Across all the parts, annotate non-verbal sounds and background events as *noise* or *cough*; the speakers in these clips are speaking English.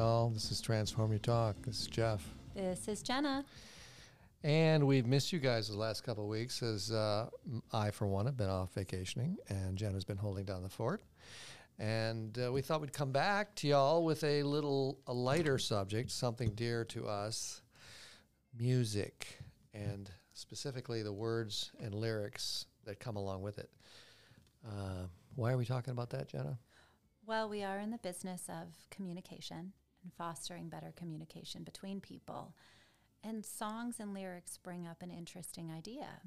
Y'all. This is Transform Your Talk. This is Jeff. This is Jenna. And we've missed you guys the last couple of weeks as uh, I, for one, have been off vacationing and Jenna's been holding down the fort. And uh, we thought we'd come back to y'all with a little a lighter subject, something dear to us music, and specifically the words and lyrics that come along with it. Uh, why are we talking about that, Jenna? Well, we are in the business of communication and fostering better communication between people. And songs and lyrics bring up an interesting idea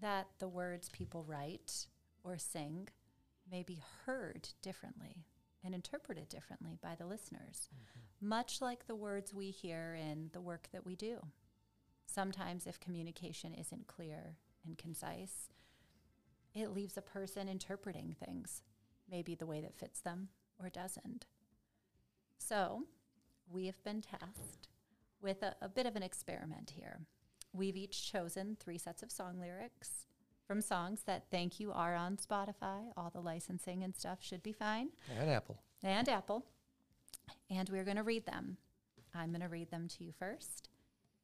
that the words people write or sing may be heard differently and interpreted differently by the listeners, mm-hmm. much like the words we hear in the work that we do. Sometimes, if communication isn't clear and concise, it leaves a person interpreting things, maybe the way that fits them or doesn't. So, we have been tasked with a, a bit of an experiment here. We've each chosen three sets of song lyrics from songs that thank you are on Spotify. All the licensing and stuff should be fine. And Apple. And Apple. And we're going to read them. I'm going to read them to you first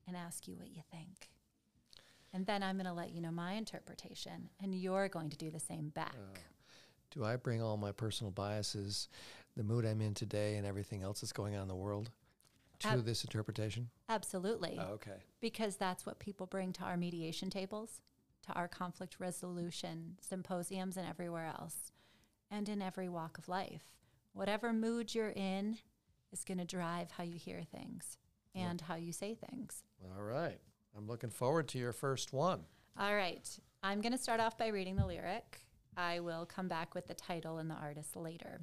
and ask you what you think. And then I'm going to let you know my interpretation, and you're going to do the same back. Uh, do I bring all my personal biases, the mood I'm in today, and everything else that's going on in the world to Ab- this interpretation? Absolutely. Oh, okay. Because that's what people bring to our mediation tables, to our conflict resolution symposiums, and everywhere else, and in every walk of life. Whatever mood you're in is going to drive how you hear things and how you say things. All right. I'm looking forward to your first one. All right. I'm going to start off by reading the lyric. I will come back with the title and the artist later.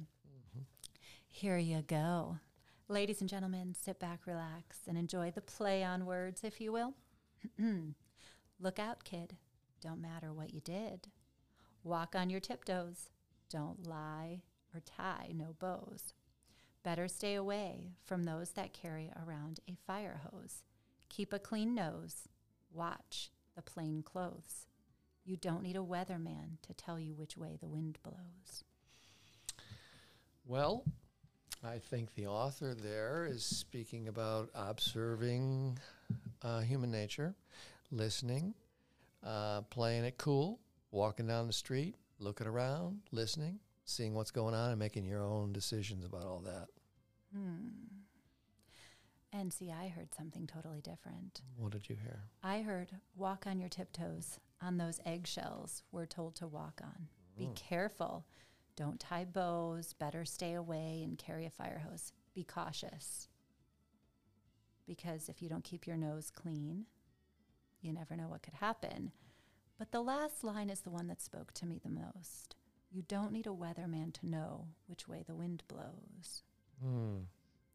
Here you go. Ladies and gentlemen, sit back, relax, and enjoy the play on words, if you will. *clears throat* Look out, kid. Don't matter what you did. Walk on your tiptoes. Don't lie or tie no bows. Better stay away from those that carry around a fire hose. Keep a clean nose. Watch the plain clothes. You don't need a weatherman to tell you which way the wind blows. Well, I think the author there is speaking about observing uh, human nature, listening, uh, playing it cool, walking down the street, looking around, listening, seeing what's going on, and making your own decisions about all that. Hmm. And see, I heard something totally different. What did you hear? I heard walk on your tiptoes on those eggshells we're told to walk on. Mm. Be careful. Don't tie bows. Better stay away and carry a fire hose. Be cautious. Because if you don't keep your nose clean, you never know what could happen. But the last line is the one that spoke to me the most. You don't need a weatherman to know which way the wind blows. Mm.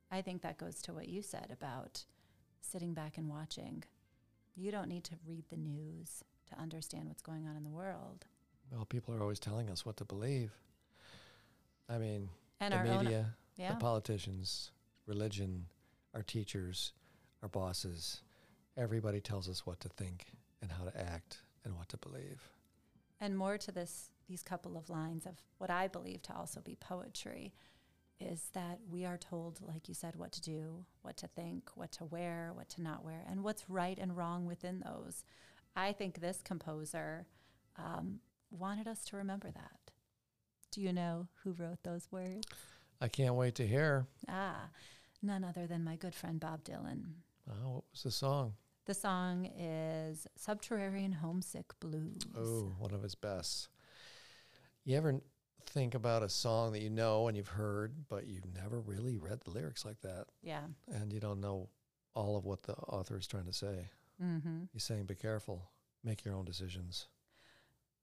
I think that goes to what you said about sitting back and watching. You don't need to read the news to understand what's going on in the world. Well, people are always telling us what to believe. I mean, and the media, own, yeah. the politicians, religion, our teachers, our bosses, everybody tells us what to think and how to act and what to believe. And more to this these couple of lines of what I believe to also be poetry is that we are told, like you said, what to do, what to think, what to wear, what to not wear, and what's right and wrong within those. I think this composer um, wanted us to remember that. Do you know who wrote those words? I can't wait to hear. Ah, none other than my good friend Bob Dylan. Oh, what was the song? The song is Subterranean Homesick Blues. Oh, one of his best. You ever think about a song that you know and you've heard, but you've never really read the lyrics like that. Yeah. And you don't know all of what the author is trying to say. Mm-hmm. He's saying, be careful, make your own decisions.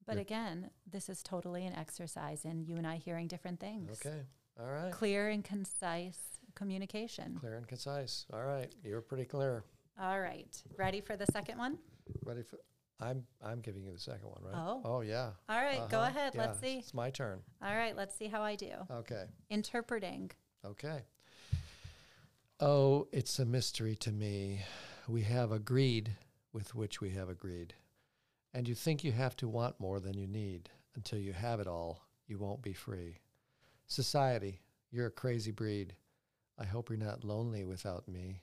But You're, again, this is totally an exercise in you and I hearing different things. Okay. All right. Clear and concise communication. Clear and concise. All right. You're pretty clear. All right. Ready for the second one? Ready for I'm I'm giving you the second one, right? Oh. Oh yeah. All right, uh-huh. go ahead. Yeah. Let's see. It's my turn. All right, let's see how I do. Okay. Interpreting. Okay. Oh, it's a mystery to me. We have agreed with which we have agreed. And you think you have to want more than you need. Until you have it all, you won't be free. Society, you're a crazy breed. I hope you're not lonely without me.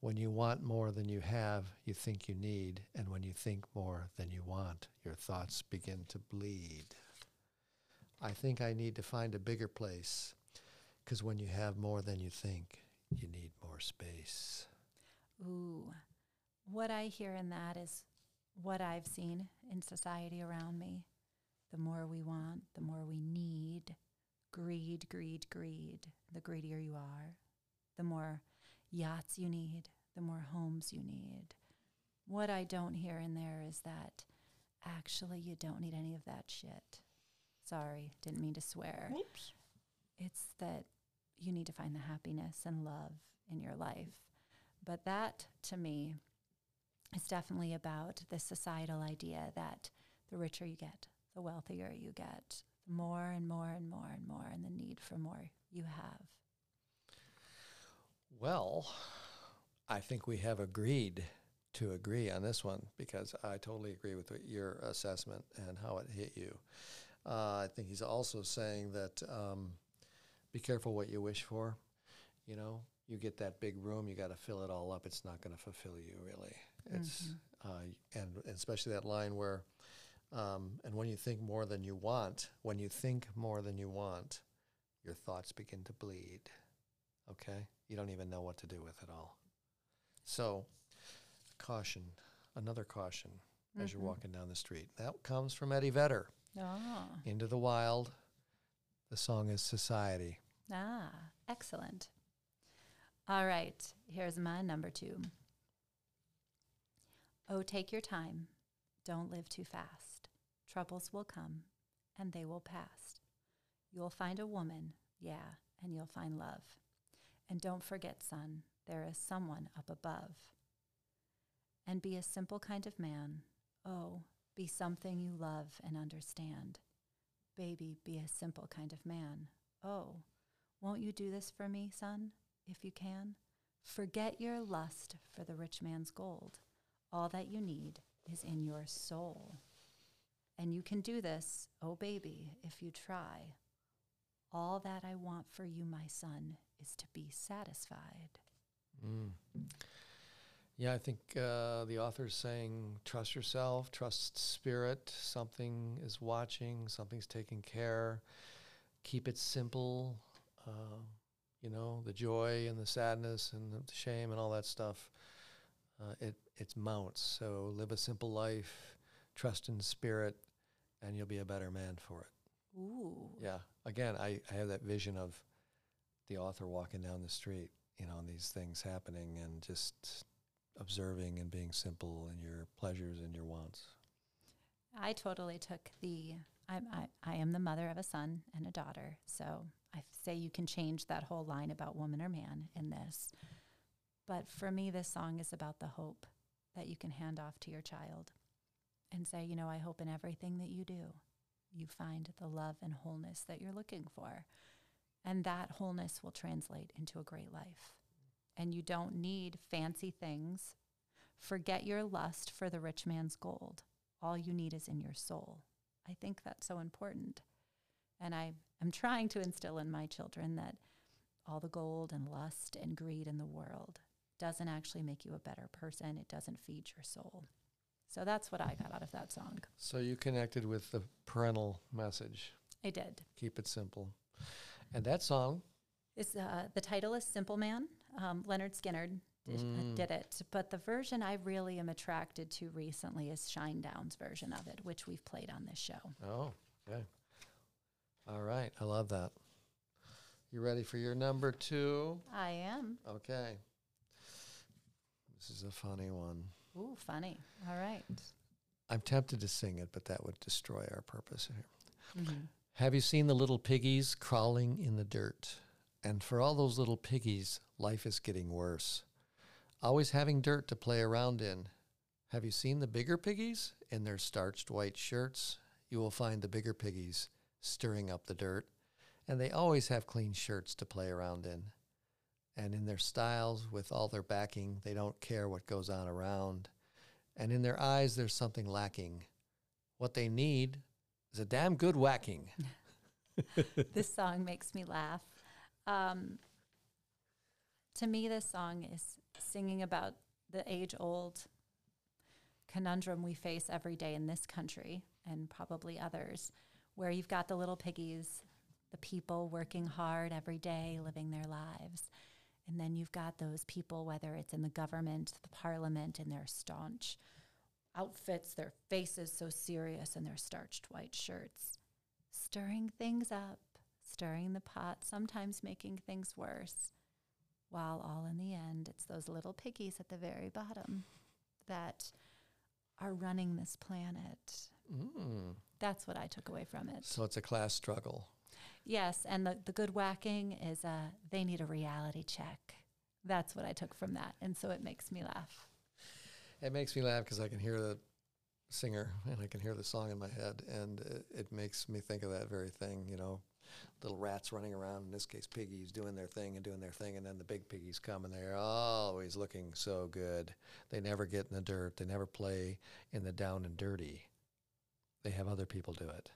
When you want more than you have, you think you need. And when you think more than you want, your thoughts begin to bleed. I think I need to find a bigger place. Because when you have more than you think, you need more space. Ooh, what I hear in that is what I've seen in society around me. The more we want, the more we need. Greed, greed, greed. The greedier you are, the more yachts you need, the more homes you need. What I don't hear in there is that actually you don't need any of that shit. Sorry, didn't mean to swear. Oops. It's that you need to find the happiness and love in your life. But that, to me, is definitely about the societal idea that the richer you get, the wealthier you get, the more and more and more and more, and the need for more you have. Well, I think we have agreed to agree on this one because I totally agree with your assessment and how it hit you. Uh, I think he's also saying that um, be careful what you wish for. You know, you get that big room, you got to fill it all up. It's not going to fulfill you really. It's uh, and, and especially that line where, um, and when you think more than you want, when you think more than you want, your thoughts begin to bleed. Okay, you don't even know what to do with it all. So, caution, another caution as you're Mhm. walking down the street. That comes from Eddie Vedder. Oh, Into the Wild. The song is Society. ah, excellent. All right, here's my number two. Oh, take your time. Don't live too fast. Troubles will come and they will pass. You'll find a woman, yeah, and you'll find love. And don't forget, son, there is someone up above. And be a simple kind of man. Oh, be something you love and understand. Baby, be a simple kind of man. Oh, won't you do this for me, son, if you can? Forget your lust for the rich man's gold. All that you need is in your soul. And you can do this, oh baby, if you try. All that I want for you, my son, is to be satisfied. Mm. Yeah, I think uh, the author's saying trust yourself, trust spirit. Something is watching, something's taking care. Keep it simple. Uh, you know, the joy and the sadness and the shame and all that stuff. Uh, it it mounts. So live a simple life, trust in spirit, and you'll be a better man for it. Ooh. Yeah. Again, I, I have that vision of the author walking down the street, you know, and these things happening and just observing and being simple in your pleasures and your wants. I totally took the. I'm, I, I am the mother of a son and a daughter, so I say you can change that whole line about woman or man in this. But for me, this song is about the hope that you can hand off to your child and say, you know, I hope in everything that you do, you find the love and wholeness that you're looking for. And that wholeness will translate into a great life. And you don't need fancy things. Forget your lust for the rich man's gold all you need is in your soul. I think that's so important. And I am trying to instill in my children that all the gold and lust and greed in the world doesn't actually make you a better person. It doesn't feed your soul. So that's what I got out of that song. So you connected with the parental message. I did. Keep it simple. And that song, It's, uh, the title is Simple Man. Um, Lynyrd Skynyrd did, uh, Mm. did it. But the version I really am attracted to recently is Shinedown's version of it, which we've played on this show. oh, okay. All right. I love that. You ready for your number two? I am. Okay. This is a funny one. Ooh, funny. All right. I'm tempted to sing it, but that would destroy our purpose here. Mhm. Have you seen the little piggies crawling in the dirt? And for all those little piggies, life is getting worse. Always having dirt to play around in. Have you seen the bigger piggies in their starched white shirts? You will find the bigger piggies stirring up the dirt, and they always have clean shirts to play around in. And in their styles, with all their backing, they don't care what goes on around. And in their eyes, there's something lacking. What they need is a damn good whacking. *laughs* this song makes me laugh. Um, To me, this song is singing about the age old conundrum we face every day in this country and probably others, where you've got the little piggies, the people working hard every day, living their lives. And then you've got those people, whether it's in the government, the parliament, in their staunch outfits, their faces so serious, and their starched white shirts, stirring things up, stirring the pot, sometimes making things worse. While all in the end, it's those little piggies at the very bottom that are running this planet. Mm. That's what I took away from it. So it's a class struggle. Yes, and the, the good whacking is uh, they need a reality check. That's what I took from that. And so it makes me laugh. It makes me laugh because I can hear the singer and I can hear the song in my head, and it, it makes me think of that very thing. You know, little rats running around. In this case, piggies doing their thing and doing their thing, and then the big piggies come and they're always looking so good. They never get in the dirt. They never play in the down and dirty. They have other people do it,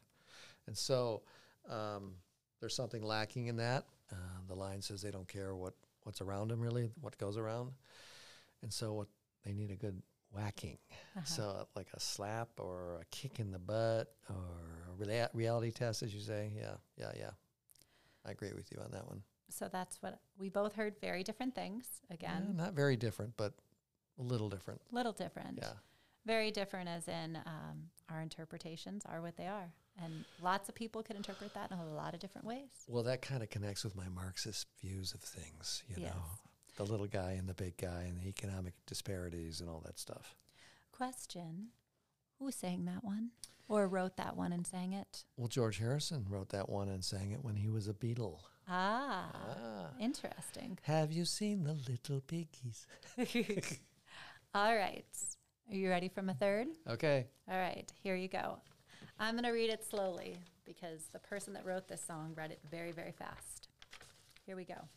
and so um, there's something lacking in that. Uh, the line says they don't care what what's around them, really, what goes around, and so what they need a good whacking. Uh-huh. So, like a slap or a kick in the butt or a rea- reality test, as you say. Yeah, yeah, yeah. I agree with you on that one. So that's what we both heard very different things. Again, Yeah, not very different, but a little different. little different. Yeah. Very different, as in um, our interpretations are what they are. And lots of people could interpret that in a lot of different ways. Well, that kind of connects with my Marxist views of things, you Yes. know, the little guy and the big guy and the economic disparities and all that stuff. Question Who sang that one? Or wrote that one and sang it? Well, George Harrison wrote that one and sang it when he was a Beatle. Ah, Ah. interesting. Have you seen the little piggies? *laughs* All right. Are you ready for a third? Okay. All right, here you go. I'm going to read it slowly because the person that wrote this song read it very, very fast. Here we go.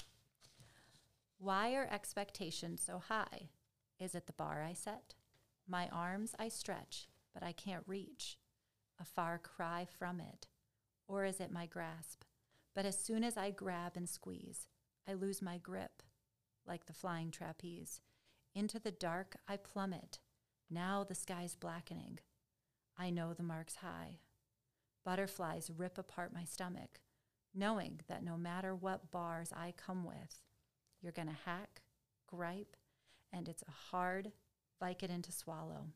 Why are expectations so high? Is it the bar I set? My arms I stretch, but I can't reach. A far cry from it. Or is it my grasp? But as soon as I grab and squeeze, I lose my grip, like the flying trapeze. Into the dark I plummet. Now the sky's blackening. I know the mark's high. Butterflies rip apart my stomach, knowing that no matter what bars I come with, you're going to hack, gripe, and it's a hard Vicodin to swallow.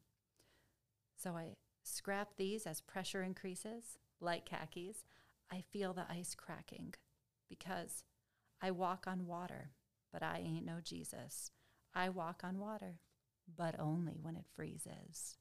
So I scrap these as pressure increases, like khakis. I feel the ice cracking because I walk on water, but I ain't no Jesus. I walk on water, but only when it freezes.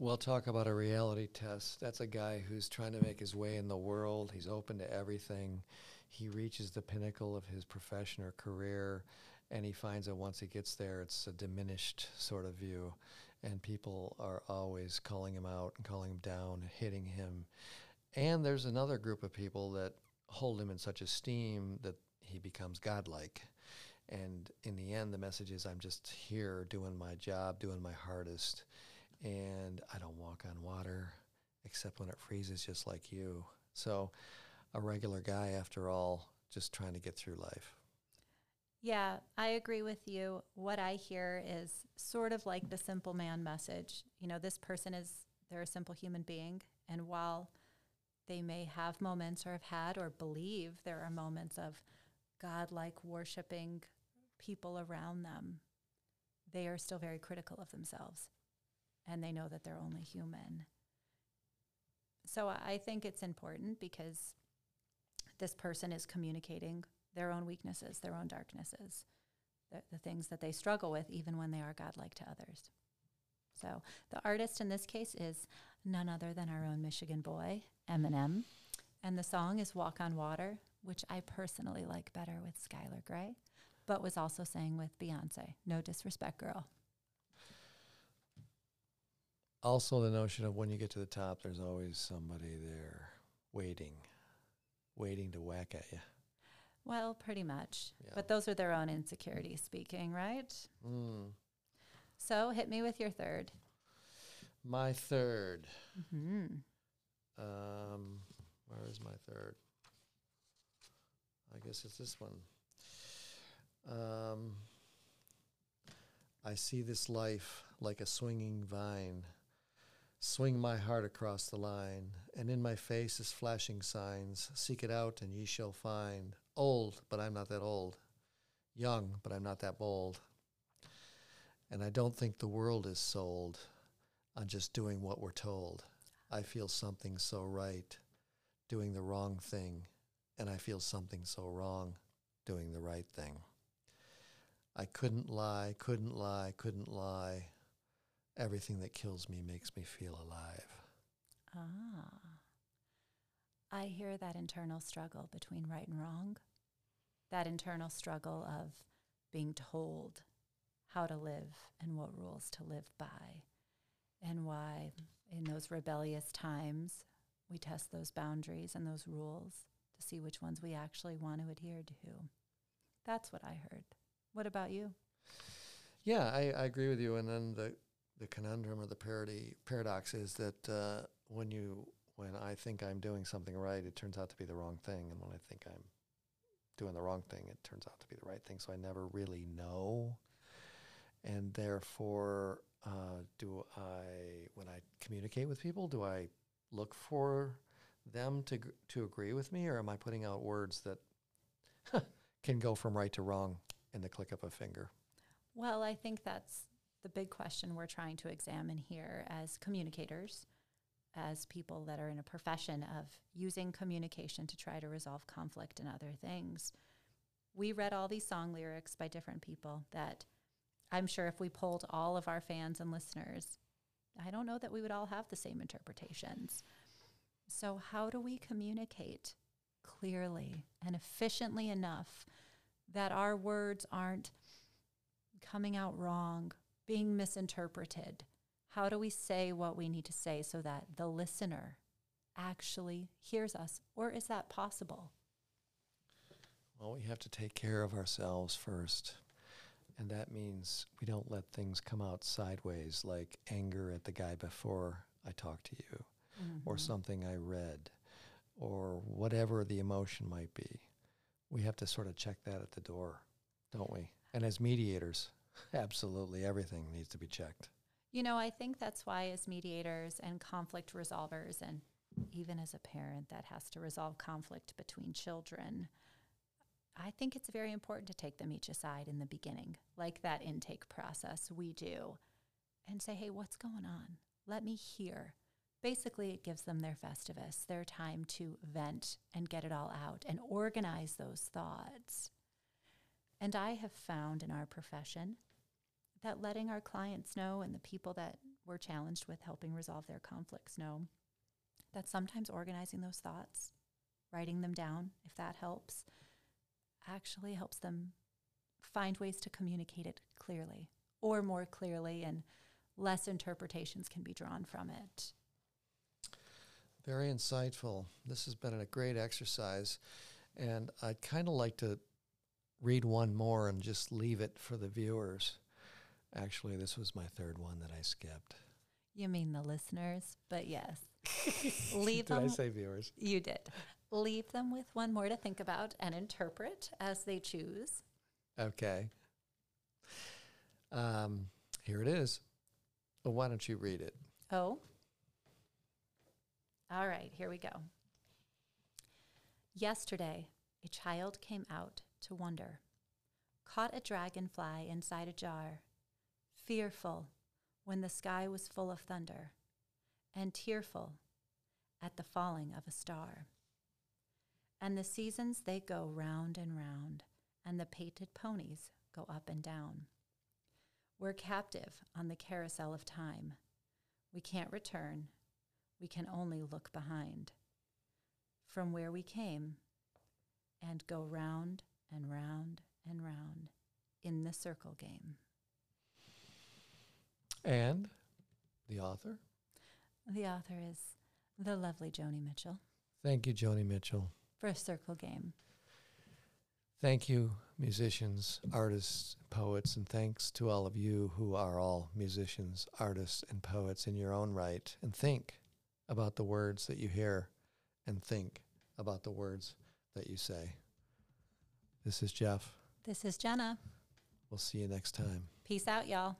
We'll talk about a reality test. That's a guy who's trying to make his way in the world. He's open to everything. He reaches the pinnacle of his profession or career, and he finds that once he gets there, it's a diminished sort of view. And people are always calling him out and calling him down, hitting him. And there's another group of people that hold him in such esteem that he becomes godlike. And in the end, the message is I'm just here doing my job, doing my hardest and I don't walk on water except when it freezes just like you. So a regular guy after all, just trying to get through life. Yeah, I agree with you. What I hear is sort of like the simple man message. You know, this person is, they're a simple human being. And while they may have moments or have had or believe there are moments of God-like worshiping people around them, they are still very critical of themselves. And they know that they're only human. So I think it's important because this person is communicating their own weaknesses, their own darknesses, the, the things that they struggle with, even when they are godlike to others. So the artist in this case is none other than our own Michigan boy, Eminem. And the song is Walk on Water, which I personally like better with Skylar Grey, but was also sang with Beyonce. No disrespect, girl. Also, the notion of when you get to the top, there's always somebody there waiting, waiting to whack at you. Well, pretty much. Yeah. But those are their own insecurities speaking, right? Mm. So hit me with your third. My third. hmm Um, where is my third? I guess it's this one. Um, I see this life like a swinging vine. Swing my heart across the line, and in my face is flashing signs. Seek it out, and ye shall find. Old, but I'm not that old. Young, but I'm not that bold. And I don't think the world is sold on just doing what we're told. I feel something so right doing the wrong thing, and I feel something so wrong doing the right thing. I couldn't lie, couldn't lie, couldn't lie. Everything that kills me makes me feel alive. Ah. I hear that internal struggle between right and wrong, that internal struggle of being told how to live and what rules to live by, and why in those rebellious times we test those boundaries and those rules to see which ones we actually want to adhere to. That's what I heard. What about you? Yeah, I, I agree with you. And then the the conundrum or the parody paradox is that uh, when you when I think I'm doing something right, it turns out to be the wrong thing, and when I think I'm doing the wrong thing, it turns out to be the right thing. So I never really know, and therefore, uh, do I when I communicate with people, do I look for them to to agree with me, or am I putting out words that *laughs* can go from right to wrong in the click of a finger? Well, I think that's the big question we're trying to examine here as communicators, as people that are in a profession of using communication to try to resolve conflict and other things. We read all these song lyrics by different people that I'm sure if we polled all of our fans and listeners, I don't know that we would all have the same interpretations. So, how do we communicate clearly and efficiently enough that our words aren't coming out wrong, being misinterpreted? How do we say what we need to say so that the listener actually hears us? Or is that possible? Well, we have to take care of ourselves first. And that means we don't let things come out sideways, like anger at the guy before I talk to you, or Mhm. something I read, or whatever the emotion might be. We have to sort of check that at the door, don't we? And as mediators, absolutely everything needs to be checked. You know, I think that's why, as mediators and conflict resolvers, and even as a parent that has to resolve conflict between children, I think it's very important to take them each aside in the beginning, like that intake process we do, and say, hey, what's going on? Let me hear. Basically, it gives them their festivus, their time to vent and get it all out and organize those thoughts. And I have found in our profession that letting our clients know and the people that we're challenged with helping resolve their conflicts know that sometimes organizing those thoughts, writing them down, if that helps, actually helps them find ways to communicate it clearly or more clearly, and less interpretations can be drawn from it. Very insightful. This has been a great exercise. And I'd kind of like to read one more and just leave it for the viewers. Actually, this was my third one that I skipped. You mean the listeners, but yes. *laughs* Leave Did I them say viewers? You did. Leave them with one more to think about and interpret as they choose. Okay. Um, here it is. Well, why don't you read it? Oh. All right, here we go. Yesterday, a child came out to wonder, caught a dragonfly inside a jar, fearful when the sky was full of thunder, and tearful at the falling of a star. And the seasons they go round and round, and the painted ponies go up and down. We're captive on the carousel of time. We can't return. We can only look behind from where we came and go round and round and round in the circle game. And the author? The author is the lovely Joni Mitchell Thank you, Joni Mitchell. for a circle game. Thank you, musicians, artists, poets, and thanks to all of you who are all musicians, artists, and poets in your own right. And think about the words that you hear and think about the words that you say. This is Jeff This is Jenna. We'll see you next time. Peace out, y'all.